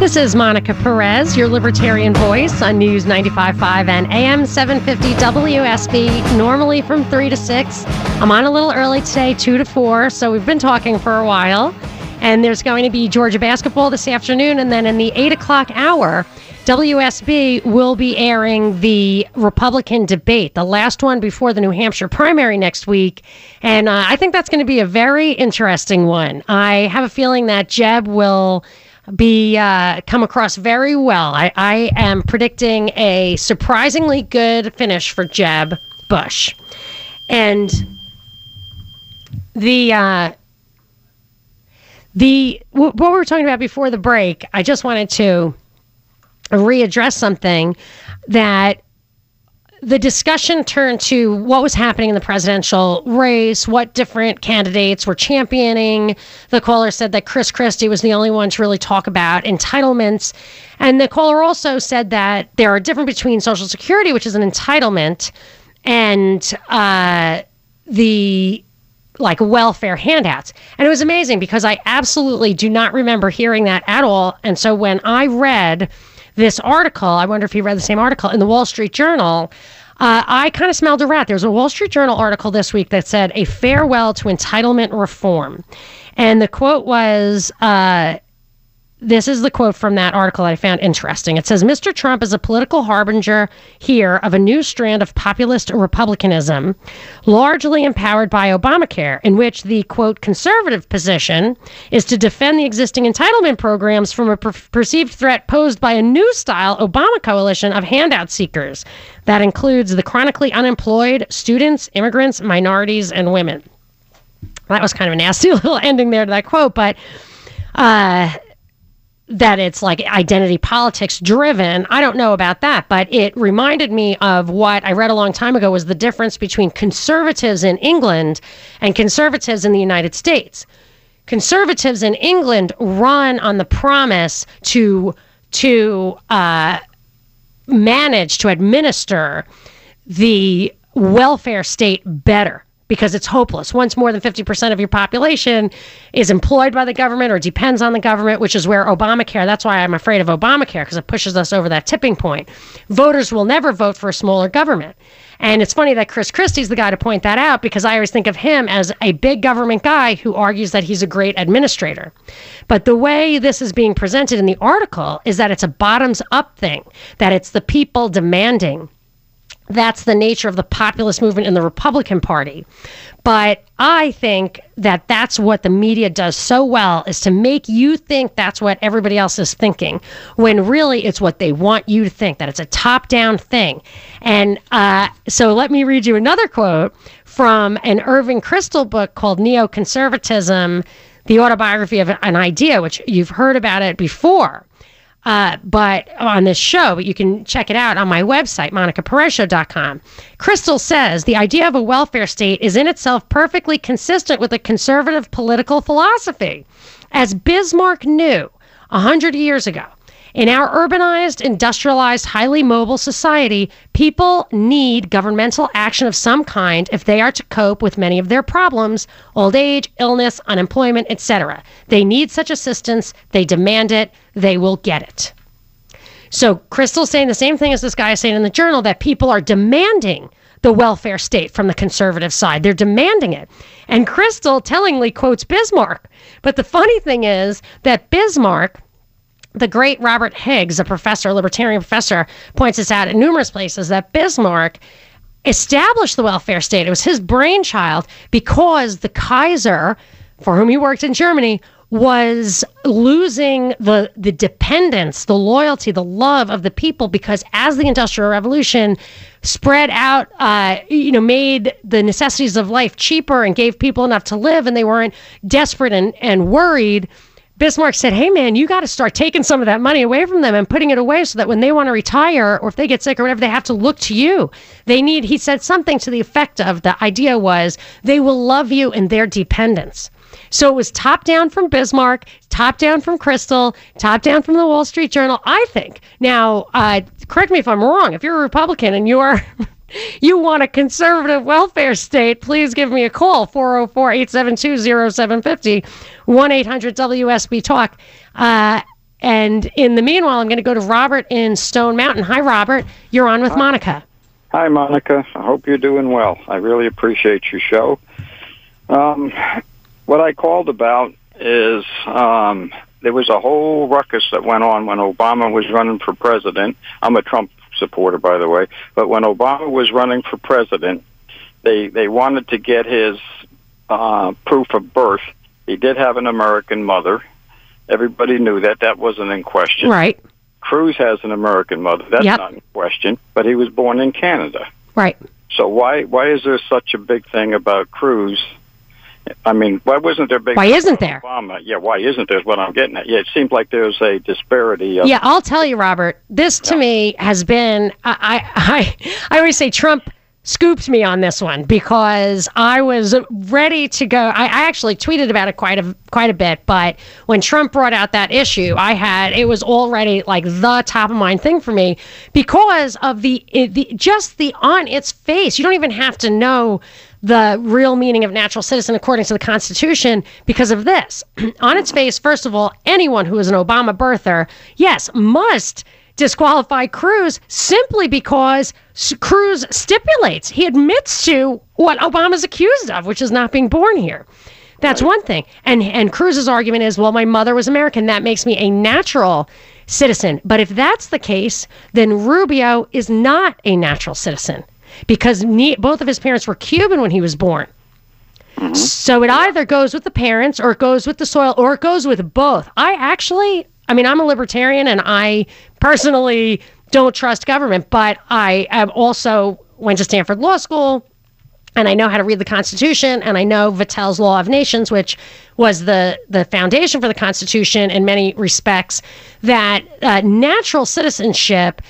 This is Monica Perez, your libertarian voice on News 95.5 and AM 750 WSB, normally from 3 to 6. I'm on a little early today, 2 to 4, so we've been talking for a while. And there's going to be Georgia basketball this afternoon, and then in the 8 o'clock hour, WSB will be airing the Republican debate, the last one before the New Hampshire primary next week. And uh, I think that's going to be a very interesting one. I have a feeling that Jeb will be uh, come across very well. I, I am predicting a surprisingly good finish for Jeb Bush, and the uh, the what we were talking about before the break. I just wanted to readdress something that the discussion turned to what was happening in the presidential race, what different candidates were championing. The caller said that Chris Christie was the only one to really talk about entitlements. And the caller also said that there are different between Social Security, which is an entitlement, and uh, the like welfare handouts. And it was amazing because I absolutely do not remember hearing that at all. And so when I read this article. I wonder if he read the same article in the Wall Street Journal. Uh, I kind of smelled a rat. There's a Wall Street Journal article this week that said a farewell to entitlement reform. And the quote was uh, this is the quote from that article that I found interesting. It says Mr. Trump is a political harbinger here of a new strand of populist republicanism, largely empowered by Obamacare, in which the quote conservative position is to defend the existing entitlement programs from a per- perceived threat posed by a new style Obama coalition of handout seekers that includes the chronically unemployed, students, immigrants, minorities, and women. That was kind of a nasty little ending there to that quote, but. Uh, that it's like identity politics driven. I don't know about that, but it reminded me of what I read a long time ago was the difference between conservatives in England and conservatives in the United States. Conservatives in England run on the promise to to uh, manage to administer the welfare state better because it's hopeless. Once more than 50% of your population is employed by the government or depends on the government, which is where Obamacare, that's why I'm afraid of Obamacare because it pushes us over that tipping point. Voters will never vote for a smaller government. And it's funny that Chris Christie's the guy to point that out because I always think of him as a big government guy who argues that he's a great administrator. But the way this is being presented in the article is that it's a bottoms up thing, that it's the people demanding that's the nature of the populist movement in the Republican Party. But I think that that's what the media does so well is to make you think that's what everybody else is thinking, when really it's what they want you to think, that it's a top down thing. And uh, so let me read you another quote from an Irving Kristol book called Neoconservatism The Autobiography of an Idea, which you've heard about it before uh, but on this show, but you can check it out on my website, monicaperezshow.com. Kristol says the idea of a welfare state is in itself perfectly consistent with a conservative political philosophy. As Bismarck knew a hundred years ago, in our urbanized, industrialized, highly mobile society, people need governmental action of some kind if they are to cope with many of their problems old age, illness, unemployment, etc. They need such assistance, they demand it, they will get it. So, Kristol's saying the same thing as this guy is saying in the journal that people are demanding the welfare state from the conservative side. They're demanding it. And Crystal tellingly quotes Bismarck. But the funny thing is that Bismarck the great Robert Higgs, a professor, a libertarian professor, points this out in numerous places that Bismarck established the welfare state. It was his brainchild because the Kaiser, for whom he worked in Germany, was losing the the dependence, the loyalty, the love of the people because as the Industrial Revolution spread out, uh, you know, made the necessities of life cheaper and gave people enough to live, and they weren't desperate and, and worried. Bismarck said, Hey, man, you got to start taking some of that money away from them and putting it away so that when they want to retire or if they get sick or whatever, they have to look to you. They need, he said something to the effect of the idea was they will love you in their dependence. So it was top down from Bismarck, top down from Kristol, top down from the Wall Street Journal, I think. Now, uh, correct me if I'm wrong. If you're a Republican and you're. you want a conservative welfare state, please give me a call 404 872 0750 1 800 WSB Talk. Uh, and in the meanwhile, I'm going to go to Robert in Stone Mountain. Hi, Robert. You're on with Monica. Hi, Monica. I hope you're doing well. I really appreciate your show. Um, what I called about is um, there was a whole ruckus that went on when Obama was running for president. I'm a Trump supporter, by the way, but when Obama was running for president, they they wanted to get his uh, proof of birth. He did have an American mother. Everybody knew that. That wasn't in question. Right. Cruz has an American mother. That's Yep. not in question. But he was born in Canada. Right. So why why is there such a big thing about Cruz? I mean, why wasn't there big? Why isn't there? Obama? Yeah, why isn't there? Is what I'm getting at. Yeah, it seems like there's a disparity. Of, Yeah, I'll tell you, Robert. This to me has been. I, I I always say Trump scooped me on this one because I was ready to go. I, I actually tweeted about it quite a quite a bit, but when Trump brought out that issue, I had it was already like the top of mind thing for me because of the the just the on its face. You don't even have to know the real meaning of natural citizen according to the Constitution because of this. on its face, first of all, anyone who is an Obama birther, yes, must disqualify Cruz simply because Cruz stipulates he admits to what Obama's accused of, which is not being born here. That's one thing. And and Cruz's argument is, well, my mother was American. That makes me a natural citizen. But if that's the case, then Rubio is not a natural citizen because ne- both of his parents were Cuban when he was born. So it either goes with the parents or it goes with the soil or it goes with both. I actually, I mean, I'm a libertarian and I personally don't trust government, but I am also went to Stanford Law School and I know how to read the Constitution, and I know Vattel's Law of Nations, which was the the foundation for the Constitution in many respects. That uh, natural citizenship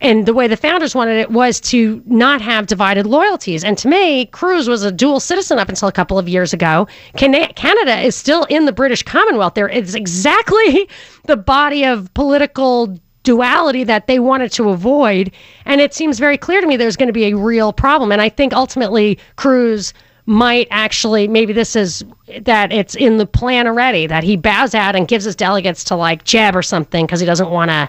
and the way the founders wanted it was to not have divided loyalties. And to me, Cruz was a dual citizen up until a couple of years ago. Canada is still in the British Commonwealth. There is exactly the body of political duality that they wanted to avoid. And it seems very clear to me there's going to be a real problem. And I think ultimately Cruz might actually maybe this is that it's in the plan already that he bows out and gives his delegates to like Jeb or something because he doesn't want to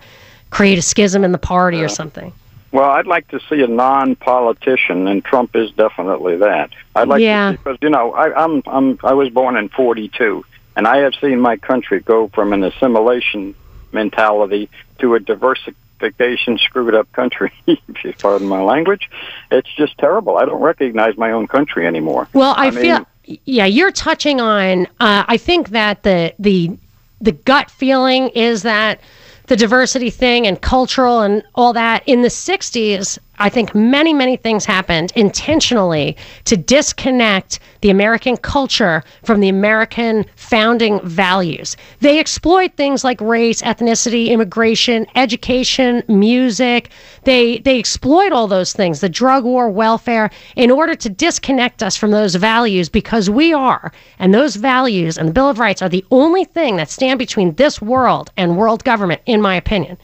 create a schism in the party or something. Well, I'd like to see a non-politician, and Trump is definitely that. I'd like Yeah. to see, because you know, I, I'm I'm I was born in '42, and I have seen my country go from an assimilation mentality to a diversification, screwed up country. if you pardon my language, it's just terrible. I don't recognize my own country anymore. Well, I, I feel mean- yeah, you're touching on. Uh, I think that the the the gut feeling is that the diversity thing and cultural and all that in the 60s i think many many things happened intentionally to disconnect the american culture from the american founding values. They exploit things like race ethnicity immigration education music. They they exploit all those things the drug war welfare in order to disconnect us from those values because we are and those values and the bill of rights are the only thing that stand between this world and world government in my opinion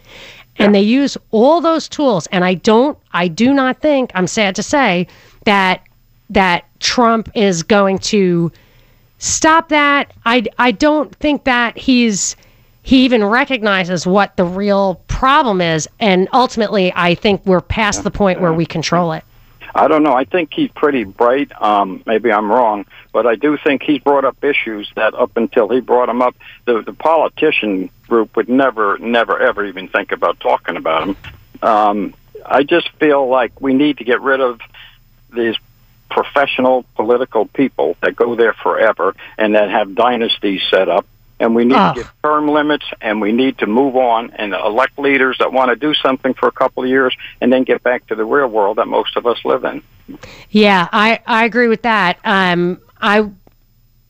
and they use all those tools. And i don't i do not think i'm sad to say that that trump is going to stop that. I i don't think that he's he even recognizes what the real problem is. And ultimately i think we're past the point where we control it I don't know. I think he's pretty bright. Um, maybe I'm wrong, but I do think he's brought up issues that up until he brought them up, the the politician group would never, never, ever even think about talking about them. Um, I just feel like we need to get rid of these professional political people that go there forever and that have dynasties set up. And we need Oh. to get term limits and we need to move on and elect leaders that want to do something for a couple of years and then get back to the real world that most of us live in. Yeah, I, I agree with that. Um, I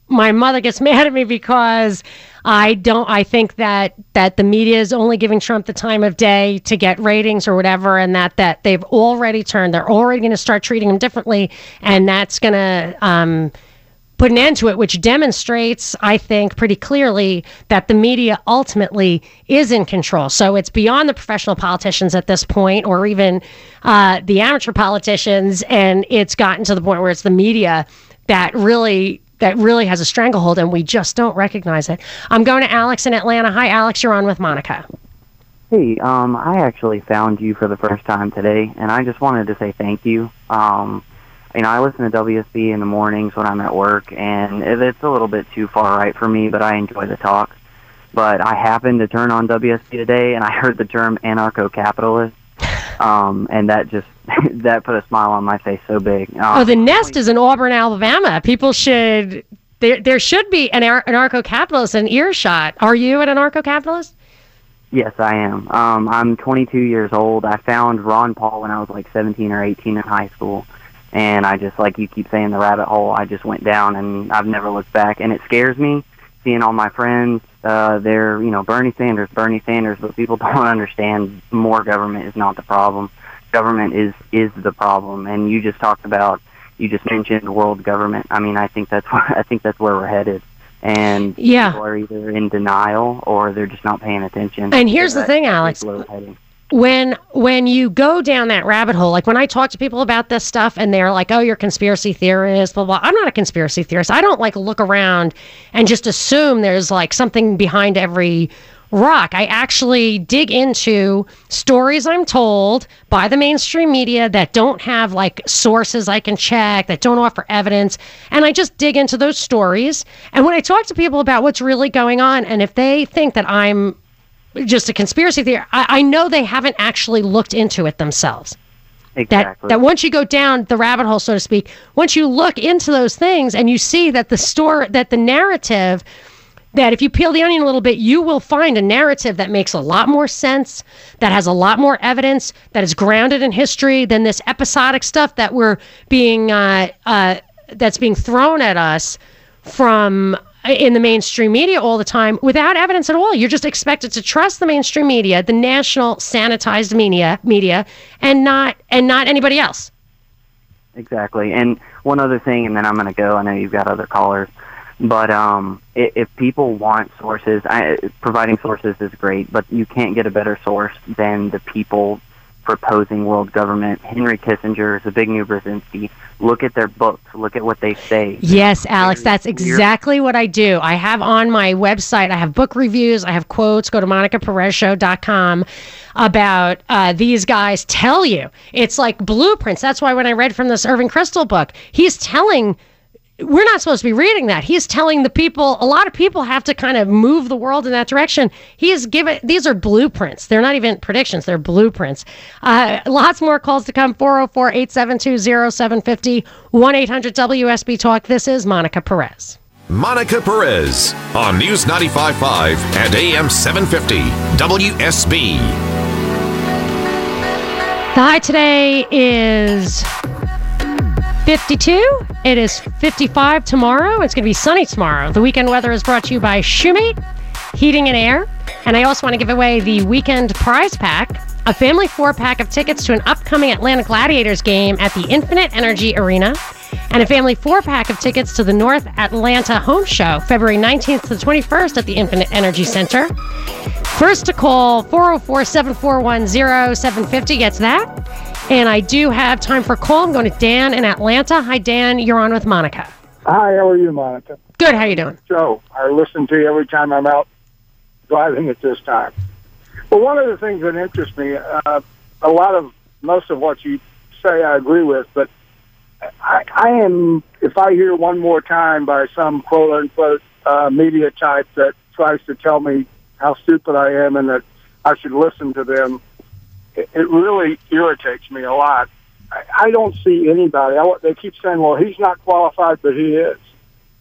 my mother gets mad at me because I don't. I think that that the media is only giving Trump the time of day to get ratings or whatever, and that that they've already turned. They're already going to start treating him differently, and that's going to. Um, put an end to it, which demonstrates, I think, pretty clearly that the media ultimately is in control. So it's beyond the professional politicians at this point, or even uh, the amateur politicians, and it's gotten to the point where it's the media that really that really has a stranglehold, and we just don't recognize it. I'm going to Alex in Atlanta. Hi, Alex. You're on with Monica. Hey, um, I actually found you for the first time today, and I just wanted to say thank you. Um, you know, I listen to WSB in the mornings when I'm at work, and it's a little bit too far right for me, but I enjoy the talk. But I happened to turn on WSB today, and I heard the term anarcho-capitalist, um, and that just that put a smile on my face so big. Um, Oh, the Nest is in Auburn, Alabama. People should there there should be an anarcho-capitalist in earshot. Are you an anarcho-capitalist? Yes, I am. Um, I'm 22 years old. I found Ron Paul when I was like 17 or 18 in high school, and I just like you keep saying the rabbit hole. I just went down, and I've never looked back. And it scares me seeing all my friends. Uh, they're you know Bernie Sanders, Bernie Sanders, but people don't understand. More government is not the problem. Government is is the problem. And you just talked about. You just mentioned world government. I mean, I think that's where, I think that's where we're headed. And Yeah. people are either in denial or they're just not paying attention. And here's the thing, Alex. When when you go down that rabbit hole, like when I talk to people about this stuff and they're like, "Oh, you're a conspiracy theorist," blah blah. I'm not a conspiracy theorist. I don't like look around and just assume there's like something behind every rock. I actually dig into stories I'm told by the mainstream media that don't have like sources I can check, that don't offer evidence, and I just dig into those stories. And when I talk to people about what's really going on, and if they think that I'm just a conspiracy theory. I, I know they haven't actually looked into it themselves. That Exactly. that once you go down the rabbit hole, so to speak, once you look into those things and you see that the store that the narrative that if you peel the onion a little bit, you will find a narrative that makes a lot more sense, that has a lot more evidence, that is grounded in history than this episodic stuff that we're being uh, uh, that's being thrown at us from in the mainstream media all the time without evidence at all. You're just expected to trust the mainstream media, the national sanitized media, media, and not and not anybody else. Exactly. And one other thing, and then I'm going to go. I know you've got other callers, but um, if, if people want sources, I, providing sources is great, but you can't get a better source than the people proposing world government. Henry Kissinger, Zbigniew Brzezinski. Look at their books. Look at what they say. Yes, Alex, that's exactly what I do. I have on my website, I have book reviews, I have quotes. Go to monicaperezshow.com about uh, these guys tell you. It's like blueprints. That's why when I read from this Irving Kristol book, he's telling we're not supposed to be reading that. He's telling the people, a lot of people have to kind of move the world in that direction. He is given, these are blueprints. They're not even predictions, they're blueprints. Uh, lots more calls to come 404 872 0750 1 800 WSB Talk. This is Monica Perez. Monica Perez on News 95.5 and AM 750 WSB. The high today is 52. It is 55 tomorrow. It's going to be sunny tomorrow. The weekend weather is brought to you by Shoemate Heating and Air. And I also want to give away the weekend prize pack a family four pack of tickets to an upcoming Atlanta Gladiators game at the Infinite Energy Arena, and a family four pack of tickets to the North Atlanta Home Show, February 19th to the 21st at the Infinite Energy Center. First to call 404 741 0750 gets that. And I do have time for a call. I'm going to Dan in Atlanta. Hi, Dan. You're on with Monica. Hi, how are you, Monica? Good. How you doing? Joe, I listen to you every time I'm out driving at this time. Well, one of the things that interests me, uh, a lot of most of what you say, I agree with, but I, I am. If I hear one more time by some quote unquote uh, media type that tries to tell me how stupid I am and that I should listen to them, it, really irritates me a lot. I, I don't see anybody. I, they keep saying, "Well, he's not qualified, but he is."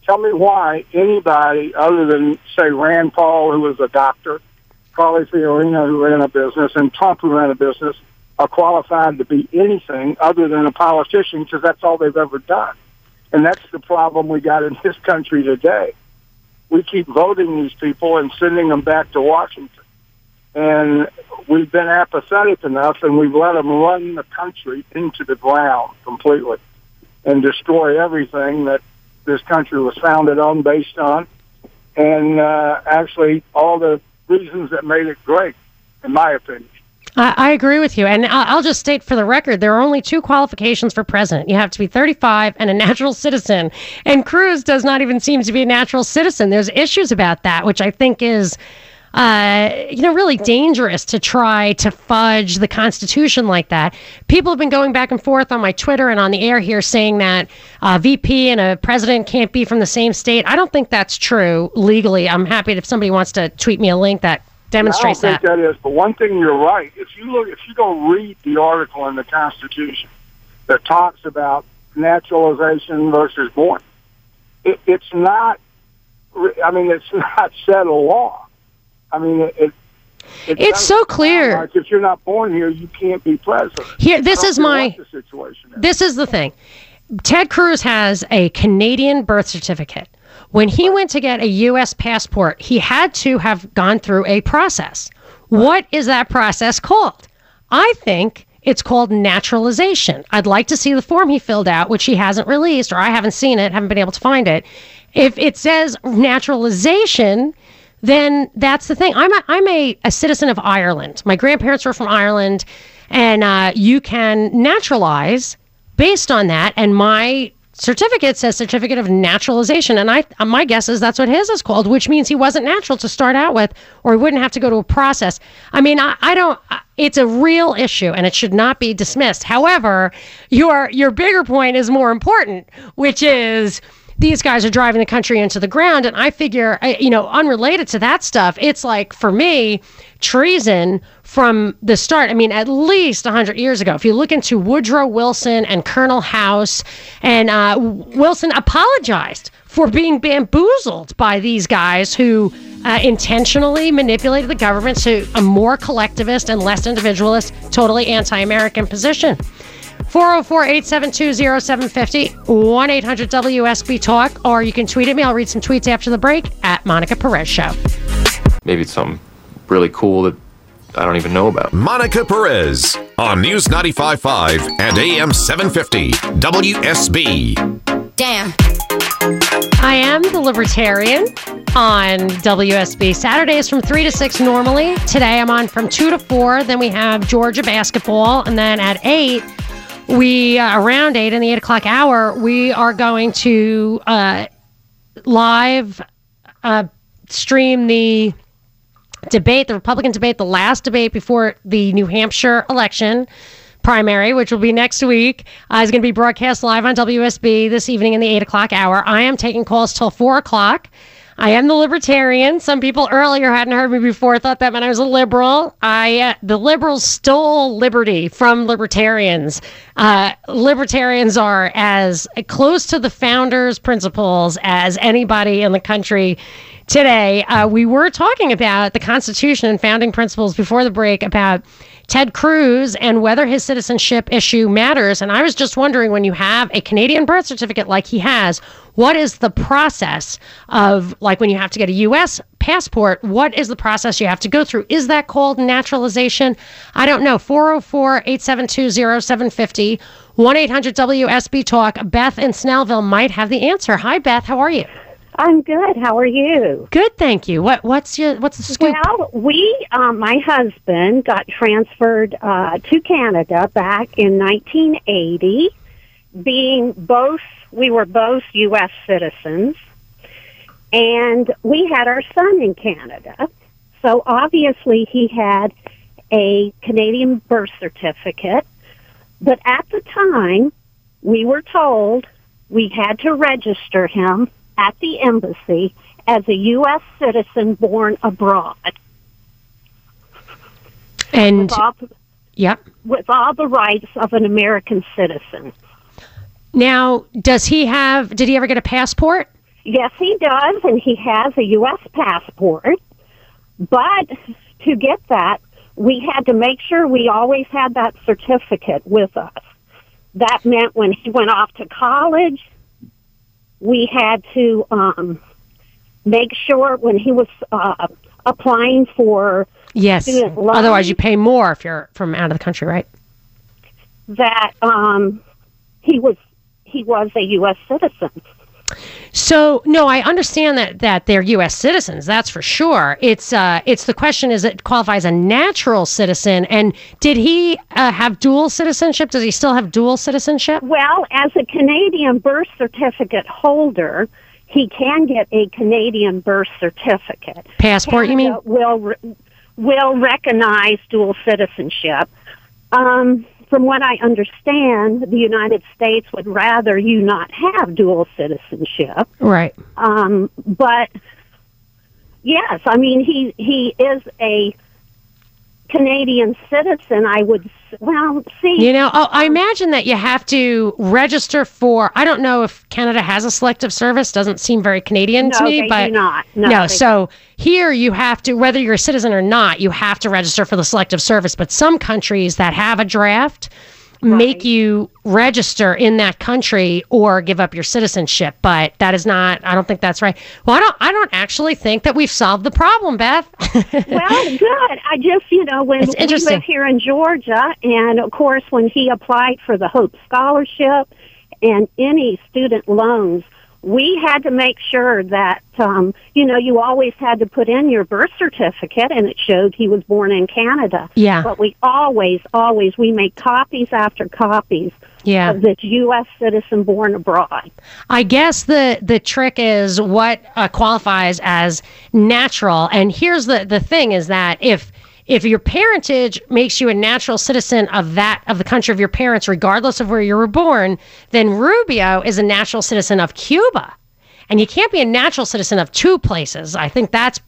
Tell me why anybody other than say Rand Paul, who was a doctor, Carly Fiorina, who ran a business, and Trump, who ran a business, are qualified to be anything other than a politician because that's all they've ever done. And that's the problem we got in this country today. We keep voting these people and sending them back to Washington. And we've been apathetic enough and we've let them run the country into the ground completely and destroy everything that this country was founded on, based on, and uh, actually all the reasons that made it great, in my opinion. I, agree with you. And I'll just state for the record there are only two qualifications for president. You have to be 35 and a natural citizen. And Cruz does not even seem to be a natural citizen. There's issues about that, which I think is. Uh, you know, really dangerous to try to fudge the Constitution like that. People have been going back and forth on my Twitter and on the air here saying that uh, VP and a president can't be from the same state. I don't think that's true legally. I'm happy if somebody wants to tweet me a link that demonstrates I don't that. think that is, but one thing you're right. If you look, if you go read the article in the Constitution that talks about naturalization versus born, it, it's not. I mean, it's not set a law. I mean, it. it it It's so clear. Like if you're not born here, you can't be president. Here, this is my- situation is. This is the thing. Ted Cruz has a Canadian birth certificate. When he went to get a U.S. passport, he had to have gone through a process. What is that process called? I think it's called naturalization. I'd like to see the form he filled out, which he hasn't released, or I haven't seen it, haven't been able to find it. If it says naturalization, then that's the thing. I'm a, I'm a, a citizen of Ireland. My grandparents were from Ireland, and uh, you can naturalize based on that. And my certificate says certificate of naturalization, and I my guess is that's what his is called, which means he wasn't natural to start out with, or he wouldn't have to go to a process. I mean, I, I don't. It's a real issue, and it should not be dismissed. However, your your bigger point is more important, which is these guys are driving the country into the ground. And I figure, you know, unrelated to that stuff, it's like for me, treason from the start. I mean, at least 100 years ago, if you look into Woodrow Wilson and Colonel House, and uh, Wilson apologized for being bamboozled by these guys who uh, intentionally manipulated the government to a more collectivist and less individualist, totally anti American position. 404 872 0750 1 800 WSB Talk, or you can tweet at me. I'll read some tweets after the break at Monica Perez Show. Maybe it's something really cool that I don't even know about. Monica Perez on News 95.5 and AM 750 WSB. Damn. I am the Libertarian on WSB. Saturdays from 3 to 6 normally. Today I'm on from 2 to 4. Then we have Georgia basketball. And then at 8, we, uh, around 8 in the 8 o'clock hour, we are going to uh, live uh, stream the debate, the Republican debate, the last debate before the New Hampshire election primary, which will be next week, uh, is going to be broadcast live on WSB this evening in the 8 o'clock hour. I am taking calls till 4 o'clock. I am the libertarian. Some people earlier hadn't heard me before, thought that meant I was a liberal. I uh, the liberals stole liberty from libertarians. Uh, libertarians are as close to the founders' principles as anybody in the country today. Uh, we were talking about the Constitution and founding principles before the break about Ted Cruz and whether his citizenship issue matters. And I was just wondering when you have a Canadian birth certificate like he has, what is the process of, like when you have to get a U.S. passport, what is the process you have to go through? Is that called naturalization? I don't know. 404 872 0750 1 800 WSB Talk. Beth in Snellville might have the answer. Hi, Beth. How are you? I'm good. How are you? Good, thank you. What what's your what's the scoop? Well, we, um, my husband got transferred uh, to Canada back in 1980, being both, we were both U.S. citizens, and we had our son in Canada. So obviously he had a Canadian birth certificate, but at the time we were told we had to register him at the embassy as a U.S. citizen born abroad. And Bob, Yep. with all the rights of an American citizen. Now, does he have? Did he ever get a passport? Yes, he does, and he has a U.S. passport. But to get that, we had to make sure we always had that certificate with us. That meant when he went off to college, we had to um, make sure when he was uh, applying for Yes. Otherwise, you pay more if you're from out of the country, right? that um, he was he was a U.S. citizen. So no, I understand that that they're U.S. citizens. That's for sure. It's uh, it's the question is it qualifies a natural citizen, and did he uh, have dual citizenship? Does he still have dual citizenship? Well, as a Canadian birth certificate holder, he can get a Canadian birth certificate. Passport, you mean? Will re- will recognize dual citizenship. Um, from what I understand, the United States would rather you not have dual citizenship. Right. Um, but yes, I mean he he is a Canadian citizen. I would well see. You know, oh, I imagine that you have to register for. I don't know if Canada has a selective service. Doesn't seem very Canadian to me, but do not. No, they so here you have to, whether you're a citizen or not, you have to register for the selective service. But some countries that have a draft make you register in that country or give up your citizenship. But that is not. I don't think that's right. Well, I don't. I don't actually think that we've solved the problem, Beth. well, good. I just, you know, when It's we live here in Georgia, and of course, when he applied for the Hope Scholarship and any student loans, we had to make sure that, um, you know, you always had to put in your birth certificate, and it showed he was born in Canada. Yeah. But we always, always, we make copies after copies Yeah. of this U.S. citizen born abroad. I guess the the trick is what uh, qualifies as natural. And here's the the thing: is that if if your parentage makes you a natural citizen of that of the country of your parents, regardless of where you were born, then Rubio is a natural citizen of Cuba, and you can't be a natural citizen of two places. I think that's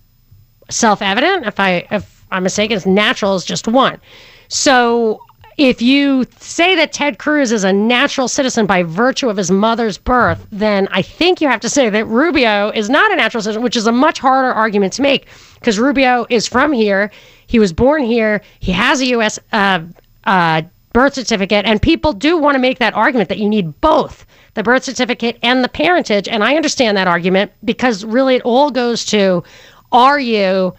self evident. If I if I'm mistaken, it's natural is just one. So if you say that Ted Cruz is a natural citizen by virtue of his mother's birth, then I think you have to say that Rubio is not a natural citizen, which is a much harder argument to make because Rubio is from here. He was born here. He has a U.S. Uh, uh, birth certificate, and people do want to make that argument that you need both the birth certificate and the parentage. And I understand that argument because really it all goes to are you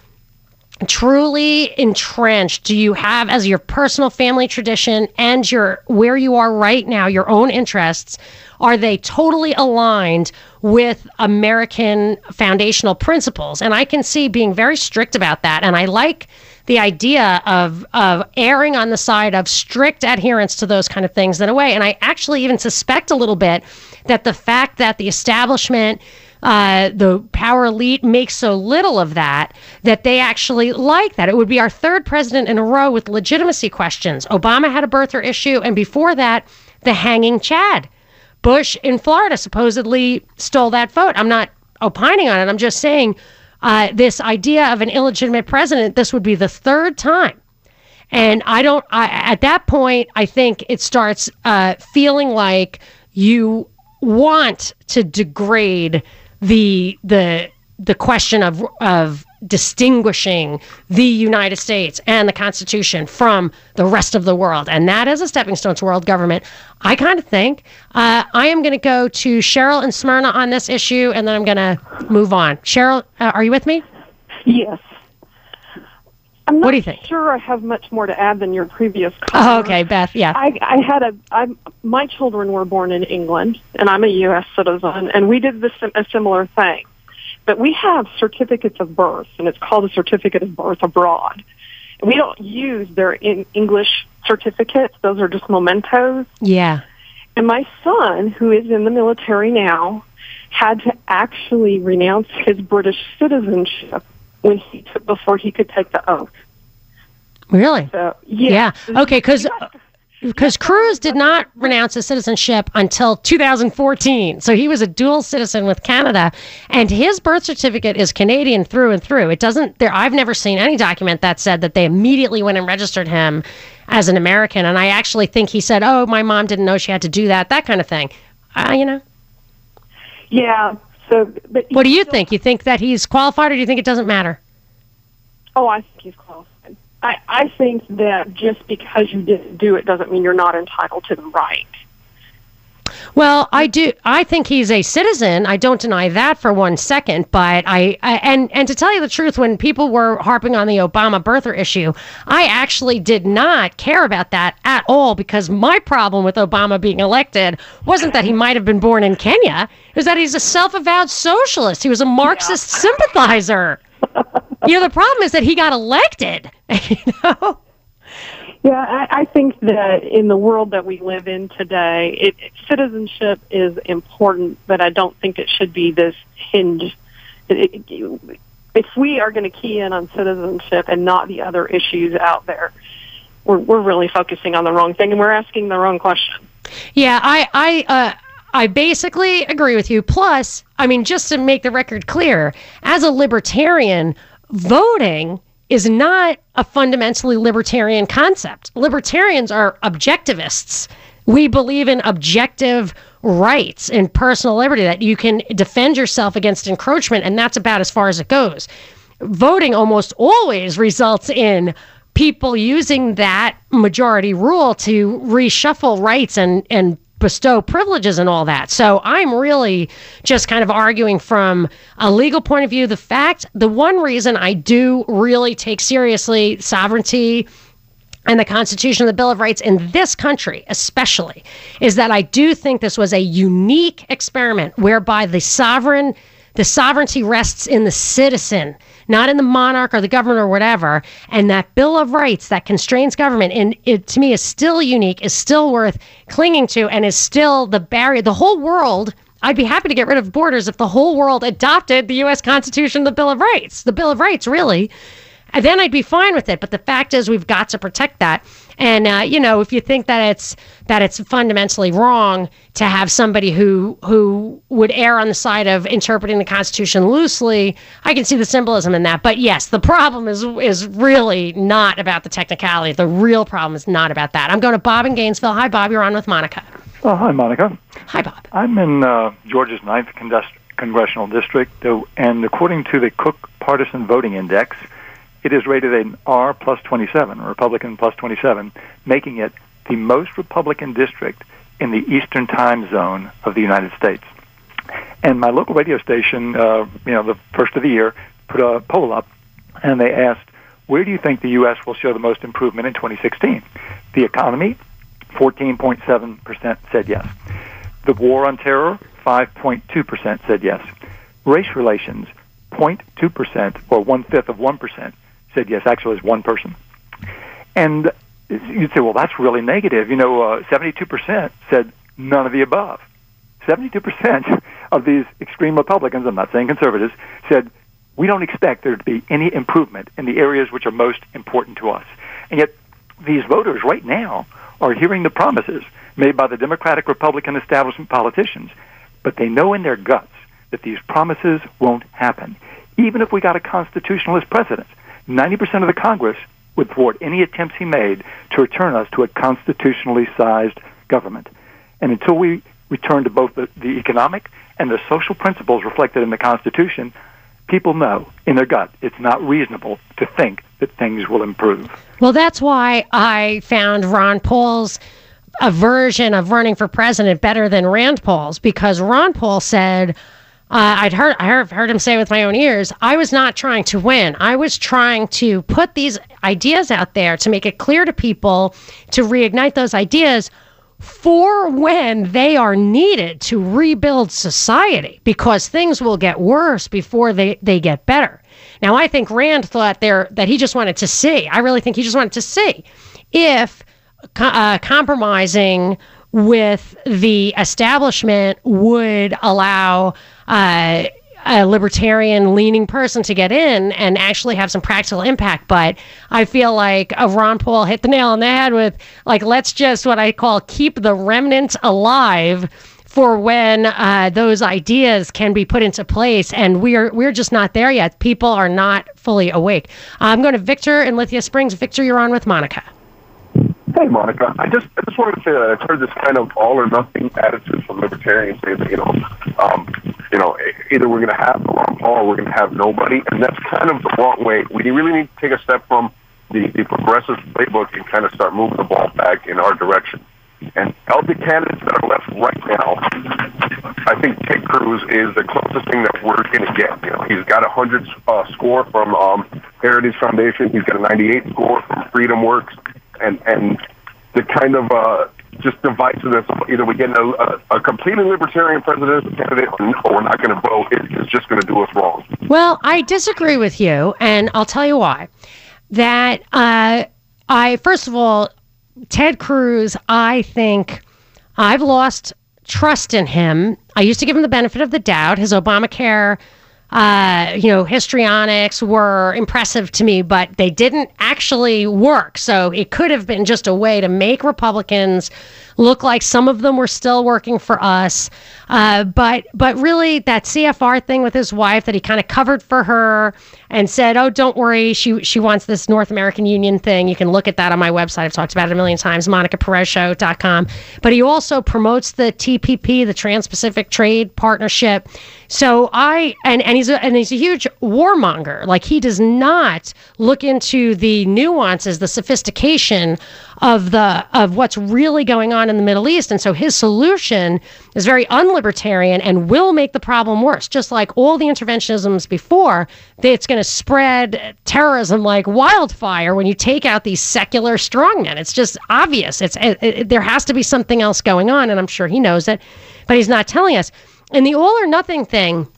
truly entrenched do you have as your personal family tradition and your where you are right now your own interests are they totally aligned with american foundational principles and i can see being very strict about that and i like the idea of of erring on the side of strict adherence to those kind of things in a way and i actually even suspect a little bit that the fact that the establishment uh, the power elite makes so little of that that they actually like that. It would be our third president in a row with legitimacy questions. Obama had a birther issue, and before that, the hanging Chad. Bush in Florida supposedly stole that vote. I'm not opining on it. I'm just saying uh, this idea of an illegitimate president, this would be the third time. And I don't, I, at that point, I think it starts uh, feeling like you want to degrade the the the question of of distinguishing the United States and the Constitution from the rest of the world, and that is a stepping stone to world government. I kind of think uh, I am going to go to Cheryl and Smyrna on this issue, and then I'm going to move on. Cheryl, uh, are you with me? Yes. I'm not What do you think? sure I have much more to add than your previous caller. Oh, okay, Beth. Yeah. I, I had a, I, my children were born in England, and I'm a U.S. citizen, and we did this, a similar thing. But we have certificates of birth, and it's called a certificate of birth abroad. We don't use their in English certificates; those are just mementos. Yeah. And my son, who is in the military now, had to actually renounce his British citizenship when he took before he could take the oath. Really? So yeah, Yeah. Okay, because because Cruz did not renounce his citizenship until 2014, so he was a dual citizen with Canada, and his birth certificate is Canadian through and through. It doesn't there. I've never seen any document that said that they immediately went and registered him as an American. And I actually think he said, "Oh, my mom didn't know she had to do that," that kind of thing. Uh, you know. Yeah. So, but What do you think? You think that he's qualified, or do you think it doesn't matter? Oh, I think he's qualified. I, I think that just because you didn't do it doesn't mean you're not entitled to the right. Well, I do. I think he's a citizen. I don't deny that for one second. But I, I and and to tell you the truth, when people were harping on the Obama birther issue, I actually did not care about that at all because my problem with Obama being elected wasn't that he might have been born in Kenya. It was that he's a self-avowed socialist. He was a Marxist sympathizer. you know, the problem is that he got elected. you know. Yeah, I, I think that in the world that we live in today, it, citizenship is important, but I don't think it should be this hinge. It, it, if we are going to key in on citizenship and not the other issues out there, we're, we're really focusing on the wrong thing and we're asking the wrong question. Yeah, I, I, uh, I basically agree with you. Plus, I mean, just to make the record clear, as a libertarian, voting is not a fundamentally libertarian concept. Libertarians are objectivists. We believe in objective rights and personal liberty that you can defend yourself against encroachment, and that's about as far as it goes. Voting almost always results in people using that majority rule to reshuffle rights and, and bestow privileges and all that. So I'm really just kind of arguing from a legal point of view. The fact, the one reason I do really take seriously sovereignty and the Constitution and the Bill of Rights in this country, especially, is that I do think this was a unique experiment whereby the sovereign, the sovereignty rests in the citizen, not in the monarch or the government or whatever. And that Bill of Rights that constrains government, and it to me is still unique, is still worth clinging to, and is still the barrier. The whole world. I'd be happy to get rid of borders if the whole world adopted the U.S. Constitution, the Bill of Rights, the Bill of Rights, really and then I'd be fine with it. But the fact is, we've got to protect that. And uh, you know, if you think that it's that it's fundamentally wrong to have somebody who who would err on the side of interpreting the Constitution loosely, I can see the symbolism in that. But yes, the problem is is really not about the technicality. The real problem is not about that. I'm going to Bob in Gainesville. Hi, Bob. You're on with Monica. Oh, hi, Monica. Hi, Bob. I'm in uh, Georgia's ninth congressional district, and according to the Cook Partisan Voting Index, it is rated an R plus 27, Republican plus 27, making it the most Republican district in the Eastern Time Zone of the United States. And my local radio station, uh, you know, the first of the year, put a poll up, and they asked, "Where do you think the U.S. will show the most improvement in 2016?" The economy, 14.7 percent said yes. The war on terror, 5.2 percent said yes. Race relations, 0.2 percent, or one fifth of one percent said yes. Actually, it's one person. And you'd say, well, that's really negative. You know, uh, 72% said none of the above. 72% of these extreme Republicans, I'm not saying conservatives, said we don't expect there to be any improvement in the areas which are most important to us. And yet, these voters right now are hearing the promises made by the Democratic Republican establishment politicians, but they know in their guts that these promises won't happen. Even if we got a constitutionalist president, 90% of the Congress would thwart any attempts he made to return us to a constitutionally sized government. And until we return to both the, the economic and the social principles reflected in the Constitution, people know in their gut it's not reasonable to think that things will improve. Well, that's why I found Ron Paul's a version of running for president better than Rand Paul's because Ron Paul said, uh, I'd heard I heard, heard him say with my own ears, I was not trying to win. I was trying to put these ideas out there to make it clear to people to reignite those ideas for when they are needed to rebuild society because things will get worse before they, they get better. Now, I think Rand thought there that he just wanted to see. I really think he just wanted to see if uh, compromising with the establishment would allow uh, a libertarian leaning person to get in and actually have some practical impact. But I feel like Ron Paul hit the nail on the head with like, let's just what I call keep the remnants alive for when uh, those ideas can be put into place. And we're we're just not there yet. People are not fully awake. I'm going to Victor in Lithia Springs. Victor, you're on with Monica. Hey, Monica. I just I just wanted to say that I've heard this kind of all or nothing attitude from libertarians saying that you know, um, you know, either we're going to have Ron Paul or we're going to have nobody, and that's kind of the wrong way. We really need to take a step from the, the progressive playbook and kind of start moving the ball back in our direction. And of the candidates that are left right now, I think Ted Cruz is the closest thing that we're going to get. You know, he's got a hundred uh, score from um, Heritage Foundation. He's got a 98 score from Freedom Works, and and the kind of uh, just divisiveness either we get a, a, a completely libertarian presidential candidate or, no, we're not going to vote. It, it's just going to do us wrong. Well, I disagree with you, and I'll tell you why. That uh, I first of all, Ted Cruz, I think I've lost trust in him. I used to give him the benefit of the doubt. His Obamacare, uh, you know, histrionics were impressive to me, but they didn't actually work. So it could have been just a way to make Republicans look like some of them were still working for us. Uh, but but really, that CFR thing with his wife that he kind of covered for her and said, "Oh, don't worry, she she wants this North American Union thing." You can look at that on my website. I've talked about it a million times, MonicaPerezShow.com. But he also promotes the TPP, the Trans-Pacific Trade Partnership. So I and and he's a, and he's a huge warmonger. Like he does not look into the nuances, the sophistication of the of what's really going on in the Middle East. And so his solution is very unlibertarian and will make the problem worse. Just like all the interventionisms before, it's going to spread terrorism like wildfire when you take out these secular strongmen. It's just obvious. It's it, it, there has to be something else going on, and I'm sure he knows it, but he's not telling us. And the all or nothing thing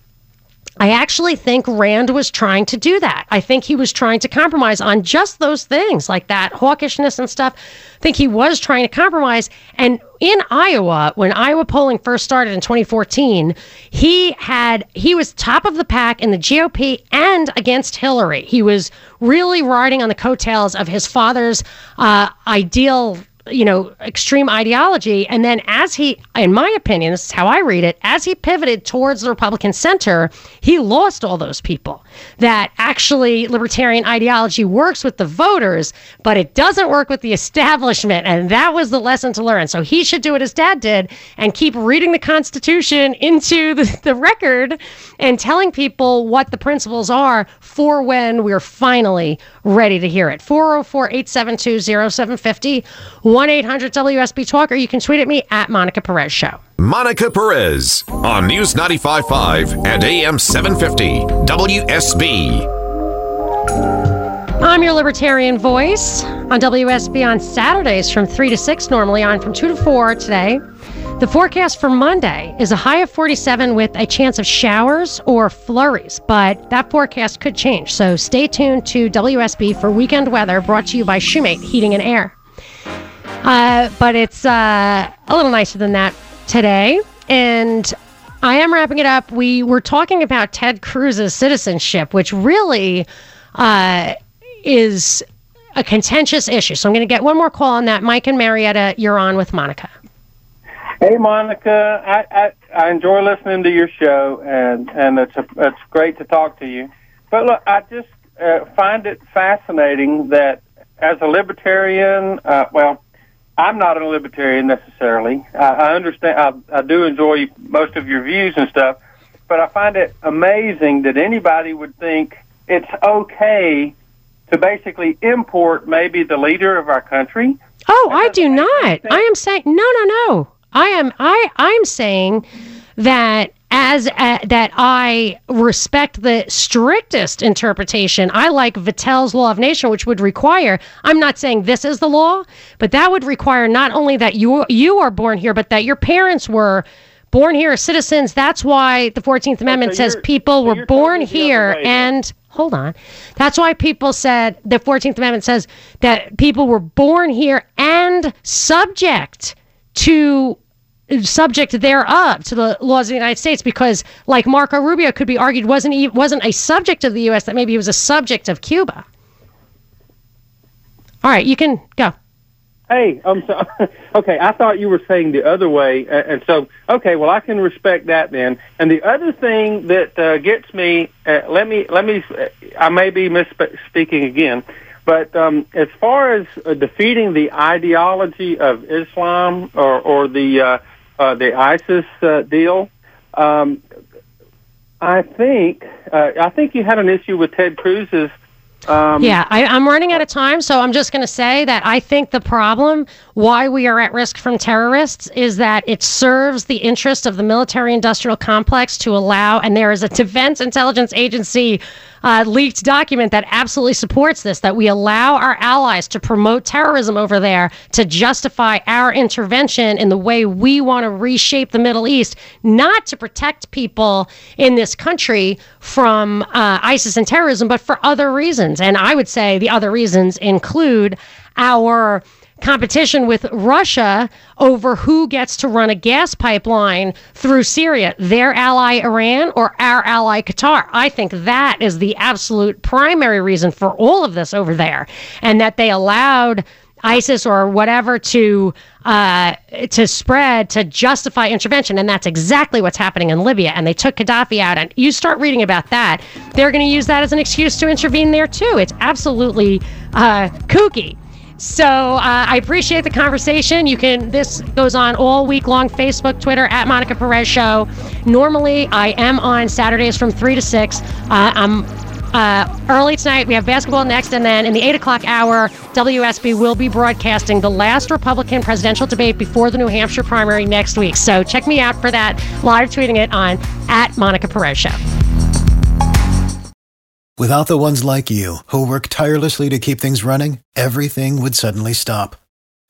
I actually think Rand was trying to do that. I think he was trying to compromise on just those things, like that hawkishness and stuff. I think he was trying to compromise. And in Iowa, when Iowa polling first started in 2014, he had he was top of the pack in the GOP and against Hillary. He was really riding on the coattails of his father's uh, ideal you know, extreme ideology. And then as he, in my opinion, this is how I read it, as he pivoted towards the Republican center, he lost all those people. That actually libertarian ideology works with the voters, but it doesn't work with the establishment. And that was the lesson to learn. So he should do what his dad did and keep reading the Constitution into the, the record and telling people what the principles are for when we're finally ready to hear it. 404 872 0750 1 800 WSB Talk, or you can tweet at me at Monica Perez Show. Monica Perez on News 95.5 and AM 750 WSB. I'm your libertarian voice on WSB on Saturdays from 3 to 6, normally on from 2 to 4 today. The forecast for Monday is a high of 47 with a chance of showers or flurries, but that forecast could change. So stay tuned to WSB for weekend weather brought to you by Shoemate Heating and Air. Uh, but it's uh, a little nicer than that today. And I am wrapping it up. We were talking about Ted Cruz's citizenship, which really uh, is a contentious issue. So I'm going to get one more call on that. Mike and Marietta, you're on with Monica. Hey, Monica. I, I, I enjoy listening to your show, and, and it's, a, it's great to talk to you. But look, I just uh, find it fascinating that as a libertarian, uh, well, I'm not a libertarian necessarily. I, I understand. I, I do enjoy most of your views and stuff, but I find it amazing that anybody would think it's okay to basically import maybe the leader of our country. Oh, I do not. I am saying no, no, no. I am. I I'm saying that as uh, that I respect the strictest interpretation. I like Vattel's law of nation, which would require. I'm not saying this is the law, but that would require not only that you you are born here, but that your parents were born here as citizens. That's why the 14th Amendment so says people so were born here and hold on. That's why people said the 14th Amendment says that people were born here and subject to subject thereof to the laws of the United States because, like Marco Rubio could be argued, wasn't he, wasn't a subject of the U.S. that maybe he was a subject of Cuba. All right, you can go. Hey, I'm so, okay. I thought you were saying the other way, and so okay. Well, I can respect that then. And the other thing that uh, gets me, uh, let me let me, uh, I may be misspeaking again, But um, as far as uh, defeating the ideology of Islam or, or the uh, uh, the ISIS uh, deal, um, I think uh, I think you had an issue with Ted Cruz's. Um, yeah, I, I'm running out of time, so I'm just going to say that I think the problem why we are at risk from terrorists is that it serves the interest of the military industrial complex to allow, and there is a defense intelligence agency uh, leaked document that absolutely supports this that we allow our allies to promote terrorism over there to justify our intervention in the way we want to reshape the Middle East, not to protect people in this country from uh, ISIS and terrorism, but for other reasons. And I would say the other reasons include our competition with Russia over who gets to run a gas pipeline through Syria, their ally Iran or our ally Qatar. I think that is the absolute primary reason for all of this over there, and that they allowed. ISIS or whatever to uh, to spread to justify intervention, and that's exactly what's happening in Libya. And they took Gaddafi out, and you start reading about that, they're going to use that as an excuse to intervene there too. It's absolutely uh, kooky. So uh, I appreciate the conversation. You can. This goes on all week long. Facebook, Twitter at Monica Perez Show. Normally, I am on Saturdays from three to six. Uh, I'm uh, early tonight. We have basketball next, and then in the eight o'clock hour, WSB will be broadcasting the last Republican presidential debate before the New Hampshire primary next week. So check me out for that. Live tweeting it on at Monica Perez Show. Without the ones like you, who work tirelessly to keep things running, everything would suddenly stop.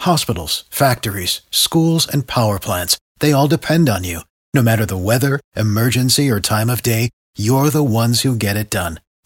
Hospitals, factories, schools, and power plants, they all depend on you. No matter the weather, emergency, or time of day, you're the ones who get it done.